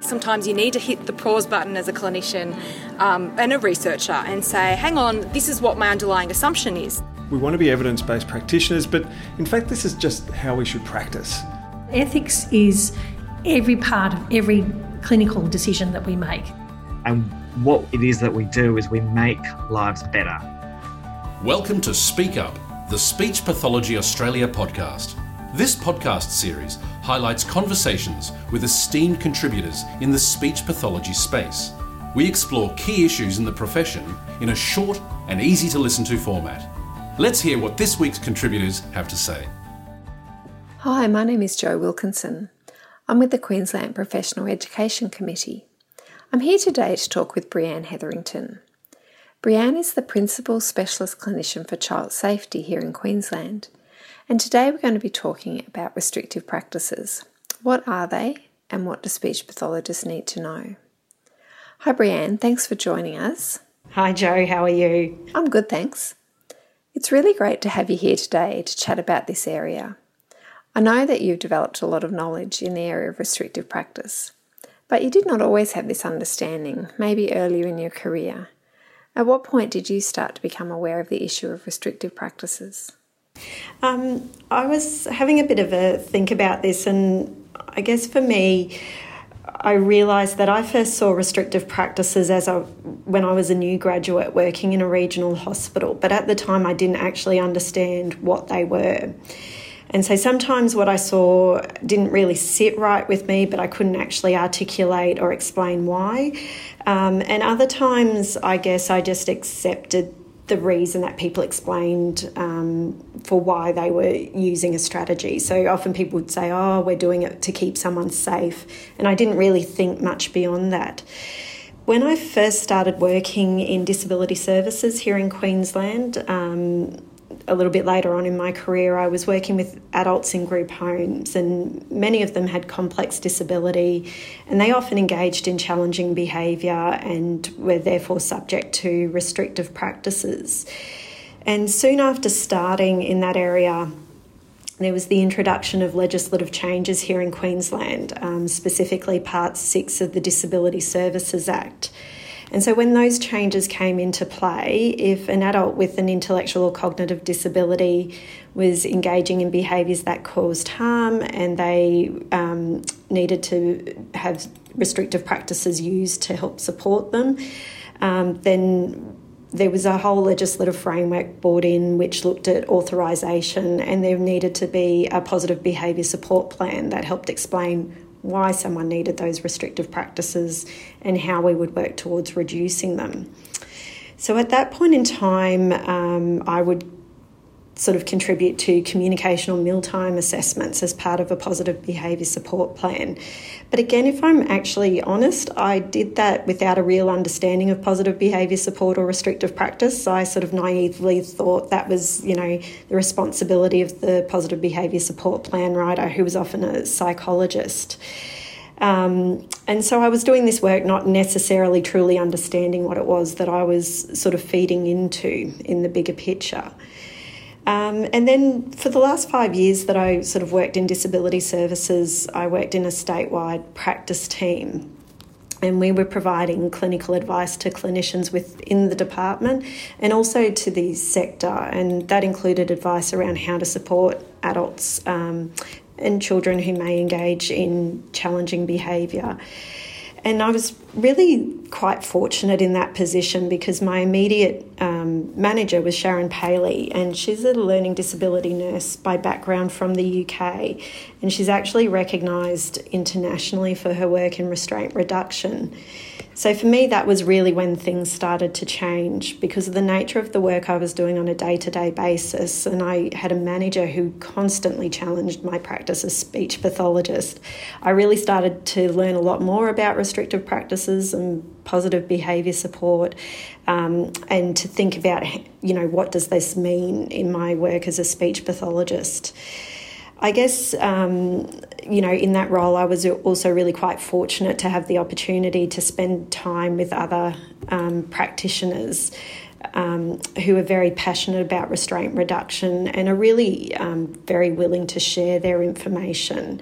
Sometimes you need to hit the pause button as a clinician um, and a researcher and say, hang on, this is what my underlying assumption is. We want to be evidence based practitioners, but in fact, this is just how we should practice. Ethics is every part of every clinical decision that we make. And what it is that we do is we make lives better. Welcome to Speak Up, the Speech Pathology Australia podcast. This podcast series highlights conversations with esteemed contributors in the speech pathology space. We explore key issues in the profession in a short and easy to listen to format. Let's hear what this week's contributors have to say. Hi, my name is Jo Wilkinson. I'm with the Queensland Professional Education Committee. I'm here today to talk with Breanne Hetherington. Breanne is the Principal Specialist Clinician for Child Safety here in Queensland and today we're going to be talking about restrictive practices. What are they, and what do speech pathologists need to know? Hi, Breanne, thanks for joining us. Hi, Jo, how are you? I'm good, thanks. It's really great to have you here today to chat about this area. I know that you've developed a lot of knowledge in the area of restrictive practice, but you did not always have this understanding, maybe earlier in your career. At what point did you start to become aware of the issue of restrictive practices? Um, I was having a bit of a think about this, and I guess for me, I realised that I first saw restrictive practices as a, when I was a new graduate working in a regional hospital, but at the time I didn't actually understand what they were. And so sometimes what I saw didn't really sit right with me, but I couldn't actually articulate or explain why. Um, and other times, I guess I just accepted the reason that people explained um, for why they were using a strategy. So often people would say, oh, we're doing it to keep someone safe. And I didn't really think much beyond that. When I first started working in disability services here in Queensland, um, a little bit later on in my career, I was working with adults in group homes, and many of them had complex disability, and they often engaged in challenging behaviour and were therefore subject to restrictive practices. And soon after starting in that area, there was the introduction of legislative changes here in Queensland, um, specifically Part 6 of the Disability Services Act. And so, when those changes came into play, if an adult with an intellectual or cognitive disability was engaging in behaviours that caused harm and they um, needed to have restrictive practices used to help support them, um, then there was a whole legislative framework brought in which looked at authorisation, and there needed to be a positive behaviour support plan that helped explain why someone needed those restrictive practices and how we would work towards reducing them. So at that point in time, um, I would sort of contribute to communication or mealtime assessments as part of a positive behaviour support plan. But again, if I'm actually honest, I did that without a real understanding of positive behaviour support or restrictive practice. So I sort of naively thought that was, you know, the responsibility of the positive behaviour support plan writer, who was often a psychologist. Um, and so I was doing this work not necessarily truly understanding what it was that I was sort of feeding into in the bigger picture. Um, and then for the last five years that I sort of worked in disability services, I worked in a statewide practice team. And we were providing clinical advice to clinicians within the department and also to the sector. And that included advice around how to support adults um, and children who may engage in challenging behaviour. And I was really quite fortunate in that position because my immediate um, manager was Sharon Paley, and she's a learning disability nurse by background from the UK. And she's actually recognised internationally for her work in restraint reduction. So for me, that was really when things started to change because of the nature of the work I was doing on a day to day basis. And I had a manager who constantly challenged my practice as speech pathologist. I really started to learn a lot more about restrictive and positive behaviour support um, and to think about, you know, what does this mean in my work as a speech pathologist. I guess, um, you know, in that role, I was also really quite fortunate to have the opportunity to spend time with other um, practitioners um, who are very passionate about restraint reduction and are really um, very willing to share their information.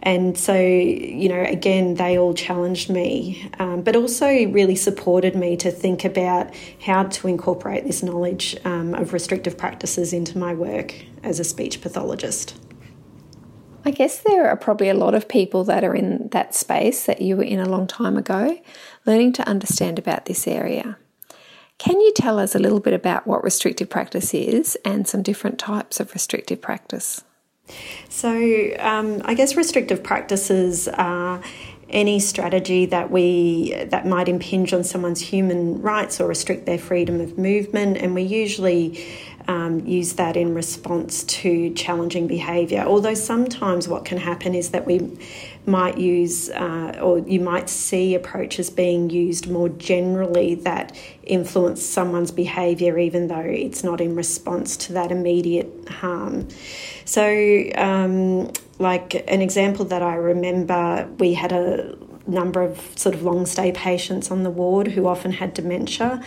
And so, you know, again, they all challenged me, um, but also really supported me to think about how to incorporate this knowledge um, of restrictive practices into my work as a speech pathologist. I guess there are probably a lot of people that are in that space that you were in a long time ago, learning to understand about this area. Can you tell us a little bit about what restrictive practice is and some different types of restrictive practice? So, um, I guess restrictive practices are any strategy that we that might impinge on someone's human rights or restrict their freedom of movement, and we usually um, use that in response to challenging behaviour. Although sometimes what can happen is that we might use, uh, or you might see approaches being used more generally that influence someone's behaviour, even though it's not in response to that immediate harm. So, um, like an example that I remember, we had a number of sort of long stay patients on the ward who often had dementia.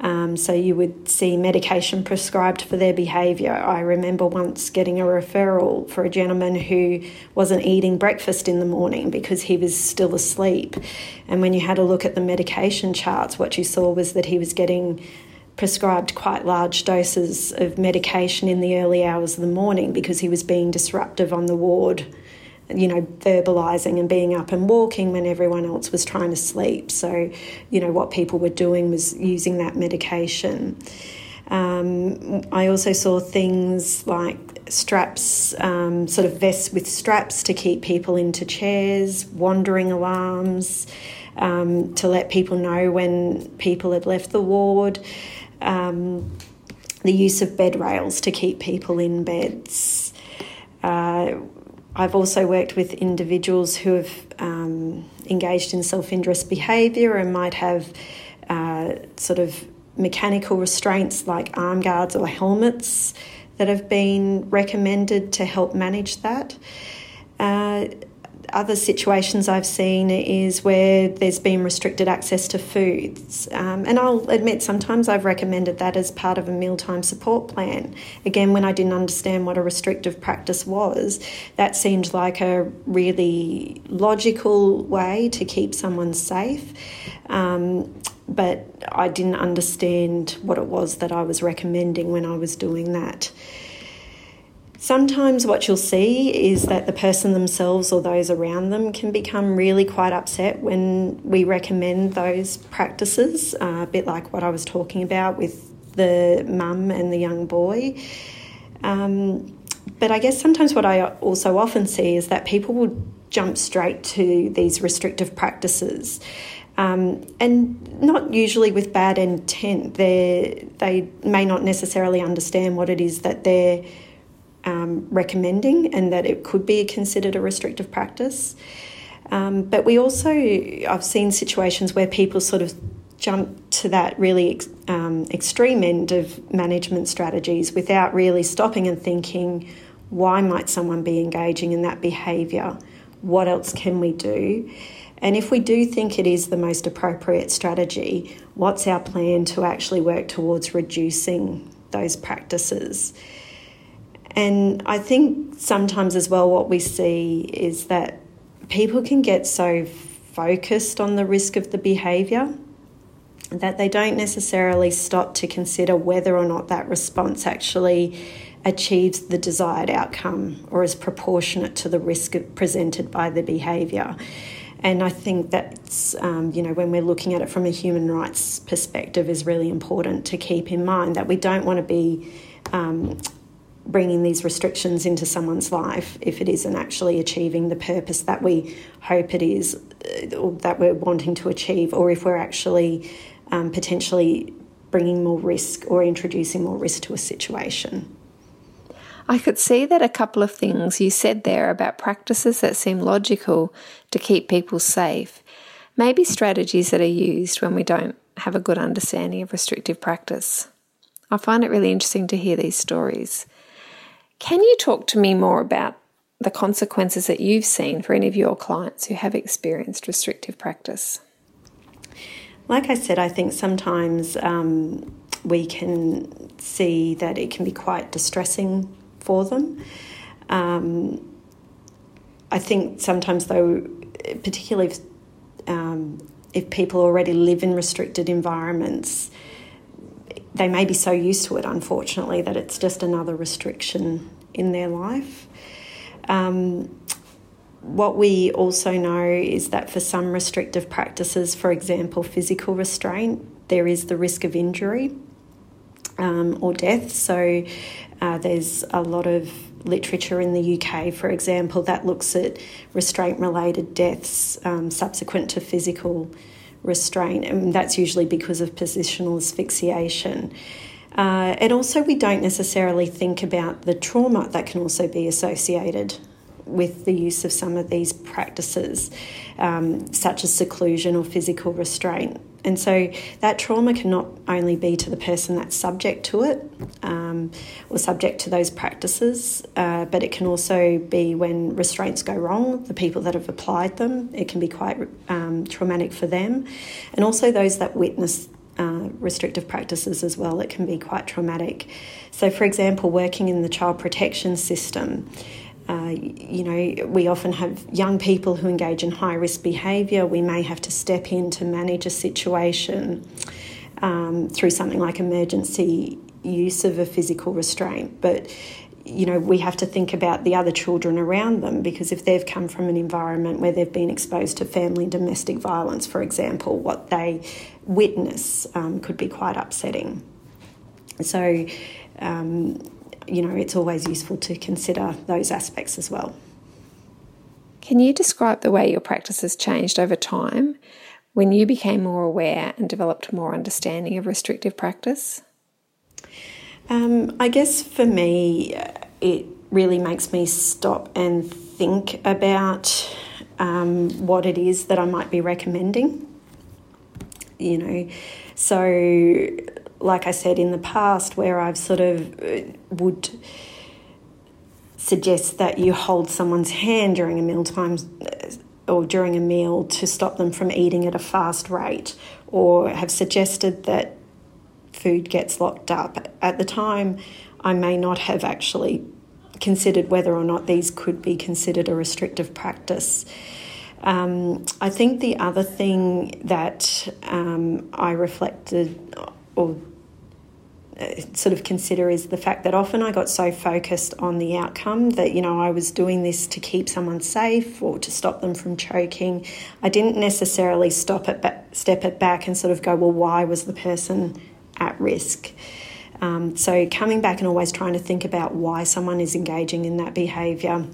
Um, so you would see medication prescribed for their behaviour. I remember once getting a referral for a gentleman who wasn't eating breakfast in the morning because he was still asleep. And when you had a look at the medication charts, what you saw was that he was getting prescribed quite large doses of medication in the early hours of the morning because he was being disruptive on the ward you know, verbalizing and being up and walking when everyone else was trying to sleep. So, you know, what people were doing was using that medication. Um, I also saw things like straps, um, sort of vests with straps to keep people into chairs, wandering alarms um, to let people know when people had left the ward, um, the use of bed rails to keep people in beds. Uh, I've also worked with individuals who have um, engaged in self injurious behaviour and might have uh, sort of mechanical restraints like arm guards or helmets that have been recommended to help manage that. Uh, other situations I've seen is where there's been restricted access to foods. Um, and I'll admit sometimes I've recommended that as part of a mealtime support plan. Again, when I didn't understand what a restrictive practice was, that seemed like a really logical way to keep someone safe. Um, but I didn't understand what it was that I was recommending when I was doing that. Sometimes what you'll see is that the person themselves or those around them can become really quite upset when we recommend those practices, uh, a bit like what I was talking about with the mum and the young boy. Um, but I guess sometimes what I also often see is that people will jump straight to these restrictive practices. Um, and not usually with bad intent. They they may not necessarily understand what it is that they're um, recommending and that it could be considered a restrictive practice. Um, but we also, I've seen situations where people sort of jump to that really ex- um, extreme end of management strategies without really stopping and thinking, why might someone be engaging in that behaviour? What else can we do? And if we do think it is the most appropriate strategy, what's our plan to actually work towards reducing those practices? And I think sometimes as well, what we see is that people can get so focused on the risk of the behaviour that they don't necessarily stop to consider whether or not that response actually achieves the desired outcome or is proportionate to the risk presented by the behaviour. And I think that's, um, you know, when we're looking at it from a human rights perspective, is really important to keep in mind that we don't want to be um, bringing these restrictions into someone's life if it isn't actually achieving the purpose that we hope it is uh, or that we're wanting to achieve, or if we're actually um, potentially bringing more risk or introducing more risk to a situation. I could see that a couple of things you said there about practices that seem logical to keep people safe, maybe strategies that are used when we don't have a good understanding of restrictive practice. I find it really interesting to hear these stories. Can you talk to me more about the consequences that you've seen for any of your clients who have experienced restrictive practice? Like I said, I think sometimes um, we can see that it can be quite distressing for them. Um, I think sometimes, though, particularly if, um, if people already live in restricted environments, they may be so used to it, unfortunately, that it's just another restriction in their life. Um, what we also know is that for some restrictive practices, for example, physical restraint, there is the risk of injury um, or death. So uh, there's a lot of literature in the UK, for example, that looks at restraint related deaths um, subsequent to physical restraint, and that's usually because of positional asphyxiation. Uh, and also, we don't necessarily think about the trauma that can also be associated with the use of some of these practices, um, such as seclusion or physical restraint. And so that trauma can not only be to the person that's subject to it um, or subject to those practices, uh, but it can also be when restraints go wrong, the people that have applied them, it can be quite um, traumatic for them. And also those that witness uh, restrictive practices as well, it can be quite traumatic. So, for example, working in the child protection system, uh, you know, we often have young people who engage in high risk behaviour. We may have to step in to manage a situation um, through something like emergency use of a physical restraint. But, you know, we have to think about the other children around them because if they've come from an environment where they've been exposed to family and domestic violence, for example, what they witness um, could be quite upsetting. So, um, you know, it's always useful to consider those aspects as well. Can you describe the way your practices changed over time when you became more aware and developed more understanding of restrictive practice? Um, I guess for me, it really makes me stop and think about um, what it is that I might be recommending. You know, so like I said in the past, where I've sort of uh, would suggest that you hold someone's hand during a mealtime uh, or during a meal to stop them from eating at a fast rate, or have suggested that food gets locked up. At the time, I may not have actually considered whether or not these could be considered a restrictive practice. Um, I think the other thing that um, I reflected or sort of consider is the fact that often I got so focused on the outcome that, you know, I was doing this to keep someone safe or to stop them from choking. I didn't necessarily stop it, but step it back and sort of go, well, why was the person at risk? Um, so coming back and always trying to think about why someone is engaging in that behaviour.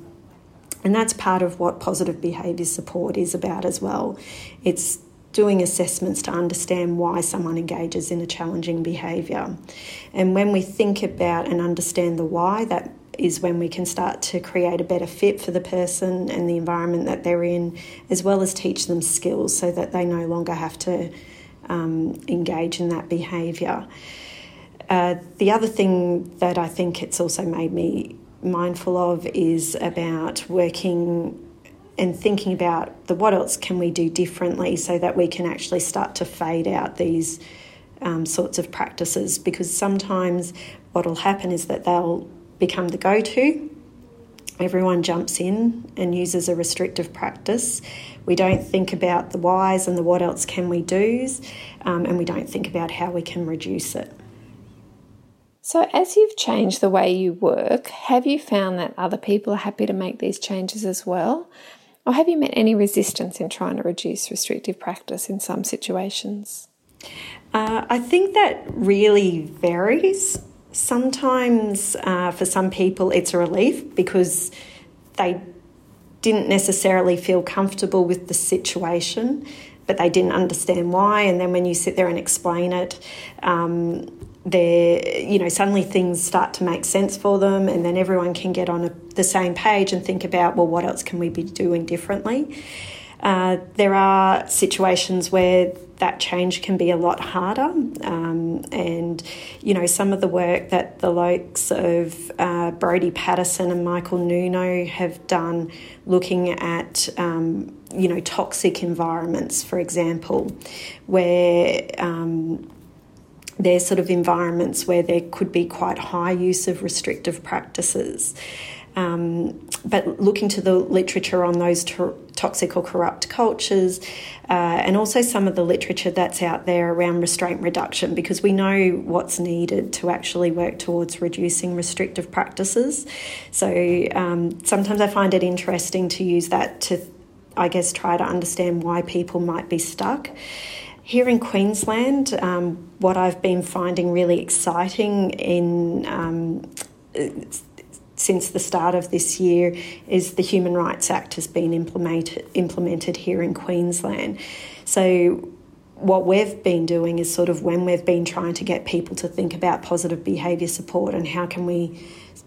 And that's part of what positive behaviour support is about as well. It's doing assessments to understand why someone engages in a challenging behaviour. And when we think about and understand the why, that is when we can start to create a better fit for the person and the environment that they're in, as well as teach them skills so that they no longer have to um, engage in that behaviour. Uh, the other thing that I think it's also made me mindful of is about working and thinking about the what else can we do differently so that we can actually start to fade out these um, sorts of practices because sometimes what will happen is that they'll become the go to. Everyone jumps in and uses a restrictive practice. We don't think about the whys and the what else can we do's, um, and we don't think about how we can reduce it. So, as you've changed the way you work, have you found that other people are happy to make these changes as well? Or have you met any resistance in trying to reduce restrictive practice in some situations? Uh, I think that really varies. Sometimes uh, for some people it's a relief because they didn't necessarily feel comfortable with the situation, but they didn't understand why. And then when you sit there and explain it, um, they you know suddenly things start to make sense for them and then everyone can get on a, the same page and think about well what else can we be doing differently? Uh, there are situations where that change can be a lot harder um, and you know some of the work that the likes of uh, Brodie Paterson and Michael Nunno have done looking at um, you know toxic environments for example where um, there's sort of environments where there could be quite high use of restrictive practices. Um, but looking to the literature on those to- toxic or corrupt cultures, uh, and also some of the literature that's out there around restraint reduction, because we know what's needed to actually work towards reducing restrictive practices. So um, sometimes I find it interesting to use that to, I guess, try to understand why people might be stuck. Here in Queensland, um, what I've been finding really exciting in um, since the start of this year is the Human Rights Act has been implemented implemented here in Queensland. So what we've been doing is sort of when we've been trying to get people to think about positive behaviour support and how can we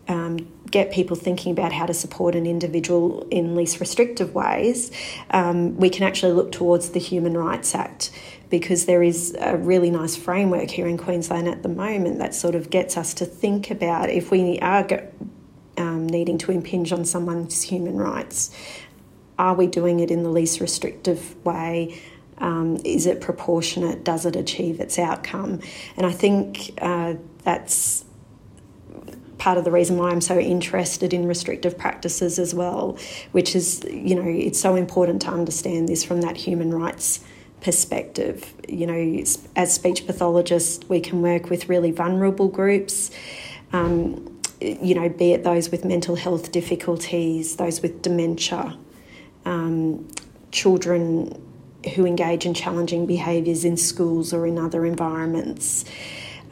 um, get people thinking about how to support an individual in least restrictive ways, um, we can actually look towards the Human Rights Act because there is a really nice framework here in Queensland at the moment that sort of gets us to think about if we are um, needing to impinge on someone's human rights. Are we doing it in the least restrictive way? Um, is it proportionate? Does it achieve its outcome? And I think uh, that's part of the reason why I'm so interested in restrictive practices as well, which is, you know, it's so important to understand this from that human rights perspective. You know, as speech pathologists, we can work with really vulnerable groups. Um, you know, be it those with mental health difficulties, those with dementia, um, children who engage in challenging behaviours in schools or in other environments.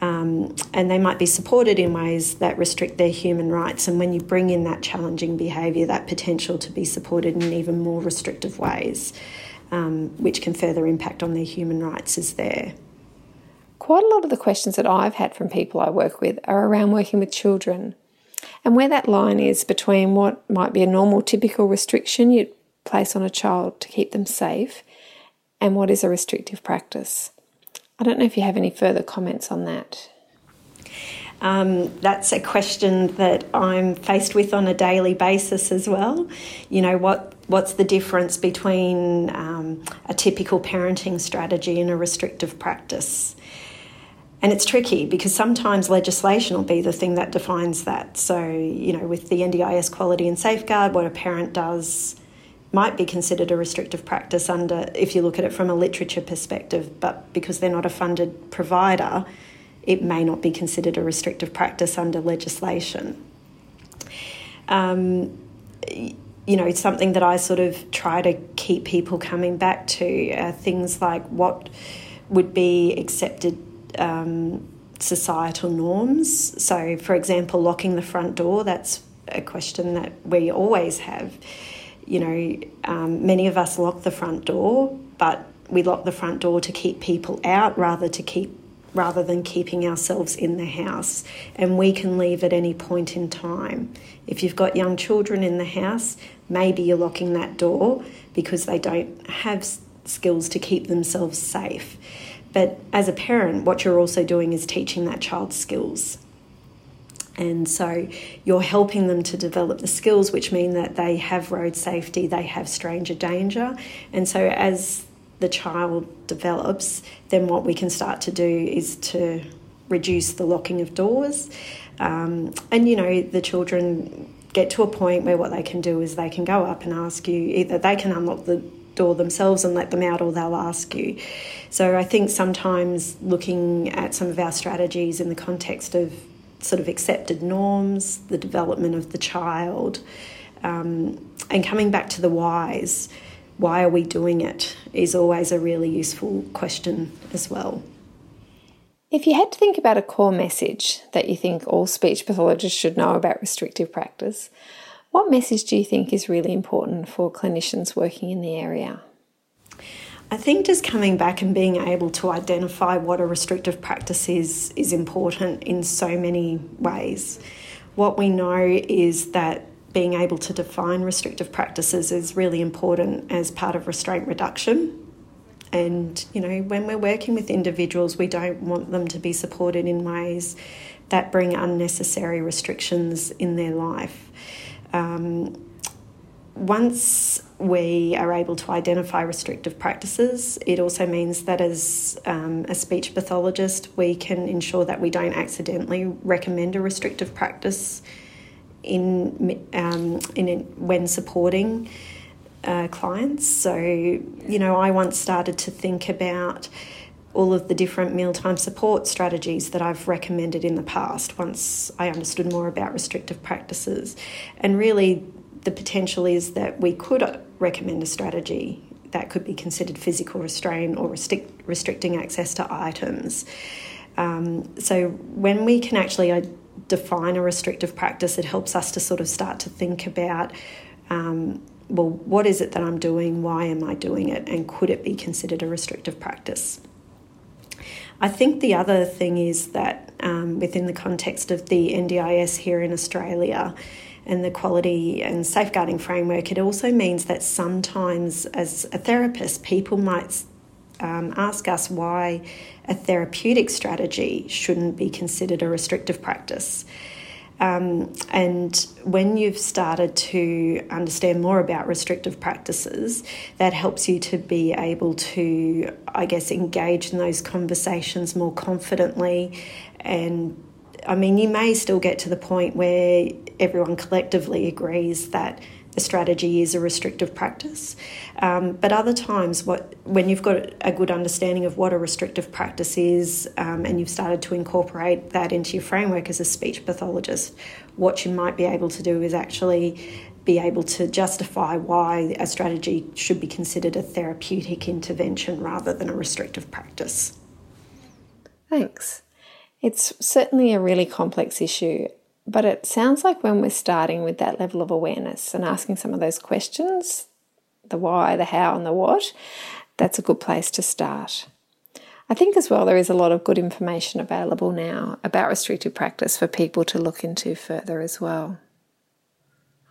Um, and they might be supported in ways that restrict their human rights. And when you bring in that challenging behaviour, that potential to be supported in even more restrictive ways, um, which can further impact on their human rights, is there. Quite a lot of the questions that I've had from people I work with are around working with children and where that line is between what might be a normal, typical restriction you'd place on a child to keep them safe and what is a restrictive practice. I don't know if you have any further comments on that. Um, that's a question that I'm faced with on a daily basis as well. You know, what what's the difference between um, a typical parenting strategy and a restrictive practice? And it's tricky because sometimes legislation will be the thing that defines that. So, you know, with the NDIS quality and safeguard, what a parent does might be considered a restrictive practice under if you look at it from a literature perspective, but because they're not a funded provider, it may not be considered a restrictive practice under legislation. Um, you know, it's something that I sort of try to keep people coming back to are things like what would be accepted um, societal norms. So, for example, locking the front door, that's a question that we always have. You know, um, many of us lock the front door, but we lock the front door to keep people out rather to keep rather than keeping ourselves in the house. And we can leave at any point in time. If you've got young children in the house maybe you're locking that door because they don't have skills to keep themselves safe. But as a parent, what you're also doing is teaching that child skills. And so you're helping them to develop the skills, which mean that they have road safety, they have stranger danger. And so as the child develops, then what we can start to do is to reduce the locking of doors. Um, and, you know, the children get to a point where what they can do is they can go up and ask you either they can unlock the door themselves and let them out, or they'll ask you. So I think sometimes looking at some of our strategies in the context of sort of accepted norms, the development of the child, um, and coming back to the whys, why are we doing it, is always a really useful question as well. If you had to think about a core message that you think all speech pathologists should know about restrictive practice, what message do you think is really important for clinicians working in the area? I think just coming back and being able to identify what a restrictive practice is is important in so many ways. What we know is that being able to define restrictive practices is really important as part of restraint reduction. And, you know, when we're working with individuals, we don't want them to be supported in ways that bring unnecessary restrictions in their life. Um, once we are able to identify restrictive practices, it also means that as um, a speech pathologist, we can ensure that we don't accidentally recommend a restrictive practice in, um, in when supporting uh, clients. So, you know, I once started to think about all of the different mealtime support strategies that I've recommended in the past once I understood more about restrictive practices. And really, the potential is that we could recommend a strategy that could be considered physical restraint or restrict, restricting access to items. Um, so, when we can actually uh, define a restrictive practice, it helps us to sort of start to think about. Um, well, what is it that I'm doing? Why am I doing it? And could it be considered a restrictive practice? I think the other thing is that um, within the context of the NDIS here in Australia and the quality and safeguarding framework, it also means that sometimes as a therapist, people might um, ask us why a therapeutic strategy shouldn't be considered a restrictive practice. Um, and when you've started to understand more about restrictive practices, that helps you to be able to, I guess, engage in those conversations more confidently. And I mean, you may still get to the point where everyone collectively agrees that a strategy is a restrictive practice. Um, but other times, what when you've got a good understanding of what a restrictive practice is, um, and you've started to incorporate that into your framework as a speech pathologist, what you might be able to do is actually be able to justify why a strategy should be considered a therapeutic intervention rather than a restrictive practice. Thanks. It's certainly a really complex issue, but it sounds like when we're starting with that level of awareness and asking some of those questions the why, the how, and the what that's a good place to start. I think as well there is a lot of good information available now about restrictive practice for people to look into further as well.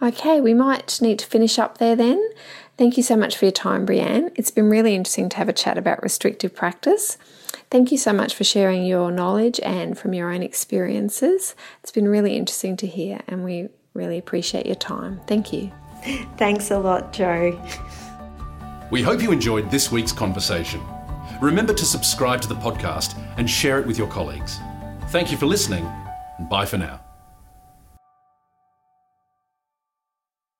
Okay, we might need to finish up there then. Thank you so much for your time, Breanne. It's been really interesting to have a chat about restrictive practice. Thank you so much for sharing your knowledge and from your own experiences. It's been really interesting to hear, and we really appreciate your time. Thank you. Thanks a lot, Jo. We hope you enjoyed this week's conversation. Remember to subscribe to the podcast and share it with your colleagues. Thank you for listening, and bye for now.